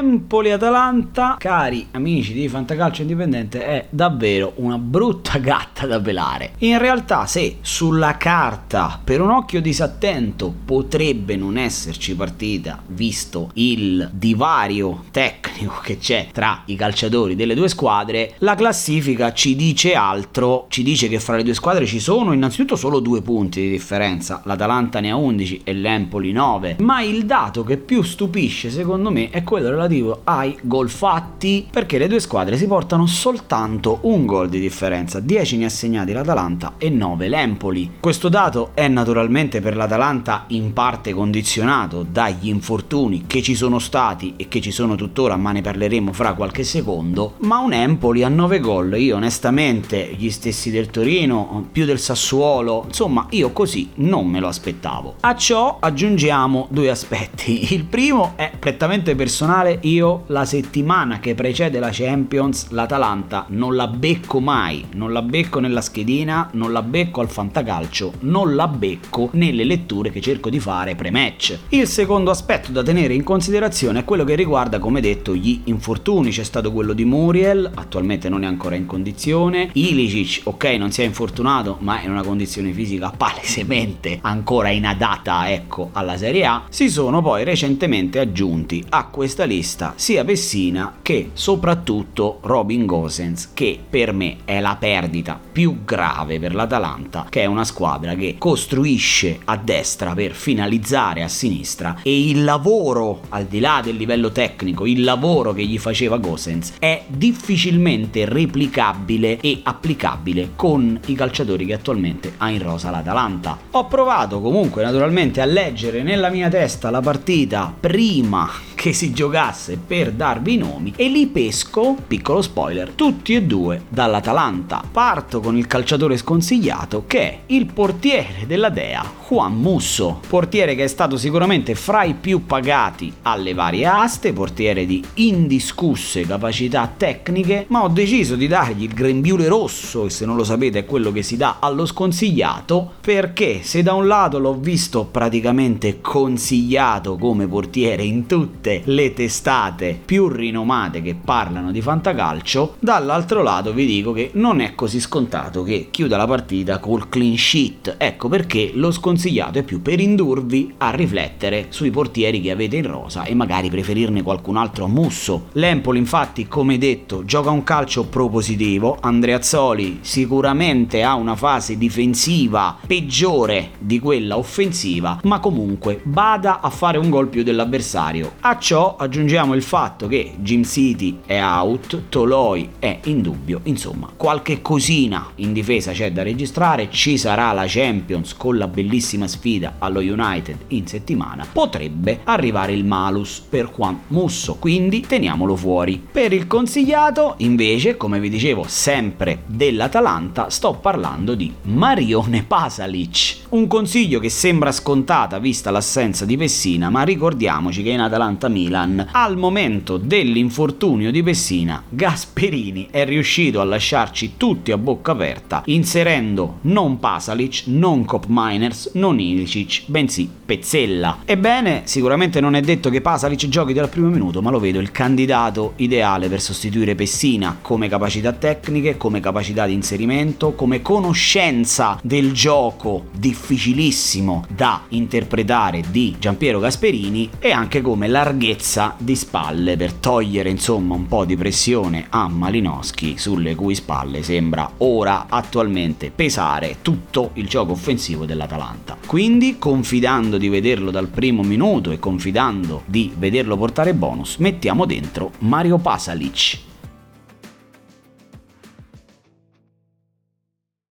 Empoli-Atalanta, cari amici di Fantacalcio Indipendente, è davvero una brutta gatta da pelare. In realtà, se sulla carta, per un occhio disattento, potrebbe non esserci partita, visto il divario tecnico che c'è tra i calciatori delle due squadre, la classifica ci dice altro, ci dice che fra le due squadre ci sono innanzitutto solo due punti di differenza, l'Atalanta ne ha 11 e l'Empoli 9, ma il dato che più stupisce secondo me è quello relativo ai gol fatti, perché le due squadre si portano soltanto un gol di differenza, 10 ne ha segnati l'Atalanta e 9 l'Empoli. Questo dato è naturalmente per l'Atalanta in parte condizionato dagli infortuni che ci sono stati e che ci sono tuttora, ma ne parleremo fra qualche secondo, ma un Empoli a 9 gol, io onestamente gli stessi del Torino, più del Sassuolo, insomma io così non me lo aspettavo. A ciò aggiungiamo due aspetti. Il primo è prettamente personale, io la settimana che precede la Champions l'Atalanta non la becco mai, non la becco nella schedina, non la becco al fantacalcio, non la becco nelle letture che cerco di fare pre-match. Il secondo aspetto da tenere in considerazione è quello che riguarda, come detto, gli infortuni. C'è stato quello di Muriel, attualmente non è ancora in condizione. Ilicic, ok, non si è infortunato, ma è in una condizione fisica palesemente ancora inadatta, ecco, alla Serie A. Si sono poi recentemente aggiunti a questa lista sia Pessina che soprattutto Robin Gosens, che per me è la perdita più grave per l'Atalanta, che è una squadra che costruisce a destra per finalizzare a sinistra e il lavoro, al di là del livello tecnico, il lavoro che gli faceva Gosens è difficilmente replicabile e applicabile con i calciatori che attualmente ha in rosa l'Atalanta. Ho provato comunque naturalmente a leggere nella mia testa la partita prima che si giocasse per darvi i nomi e li pesco, piccolo spoiler, tutti e due dall'Atalanta. Parto con il calciatore sconsigliato che è il portiere della Dea, Juan Musso, portiere che è stato sicuramente fra i più pagati alle varie aste, portiere di indiscusse capacità tecniche, ma ho deciso di dargli il grembiule rosso, e se non lo sapete è quello che si dà allo sconsigliato, perché se da un lato l'ho visto praticamente consigliato come portiere in tutte tutte le testate più rinomate che parlano di fantacalcio, dall'altro lato vi dico che non è così scontato che chiuda la partita col clean sheet. Ecco perché lo sconsigliato è più per indurvi a riflettere sui portieri che avete in rosa e magari preferirne qualcun altro a Musso. L'Empoli infatti, come detto, gioca un calcio propositivo, Andreazzoli sicuramente ha una fase difensiva peggiore di quella offensiva, ma comunque bada a fare un gol più dell'avversario. A ciò aggiungiamo il fatto che Jim City è out, Toloi è in dubbio, insomma qualche cosina in difesa c'è da registrare, ci sarà la Champions con la bellissima sfida allo United in settimana, potrebbe arrivare il malus per Juan Musso, quindi teniamolo fuori. Per il consigliato invece, come vi dicevo sempre dell'Atalanta, sto parlando di Marione Pasalic, un consiglio che sembra scontata vista l'assenza di Pessina, ma ricordiamoci che in Atalanta Milan. Al momento dell'infortunio di Pessina, Gasperini è riuscito a lasciarci tutti a bocca aperta, inserendo non Pasalic, non Cop Miners, non Ilicic, bensì Pezzella. Ebbene, sicuramente non è detto che Pasalic giochi dal primo minuto, ma lo vedo il candidato ideale per sostituire Pessina come capacità tecniche, come capacità di inserimento, come conoscenza del gioco difficilissimo da interpretare di Giampiero Gasperini e anche come larghezza larghezza di spalle per togliere insomma un po' di pressione a Malinowski sulle cui spalle sembra ora attualmente pesare tutto il gioco offensivo dell'Atalanta. Quindi confidando di vederlo dal primo minuto e confidando di vederlo portare bonus mettiamo dentro Mario Pasalic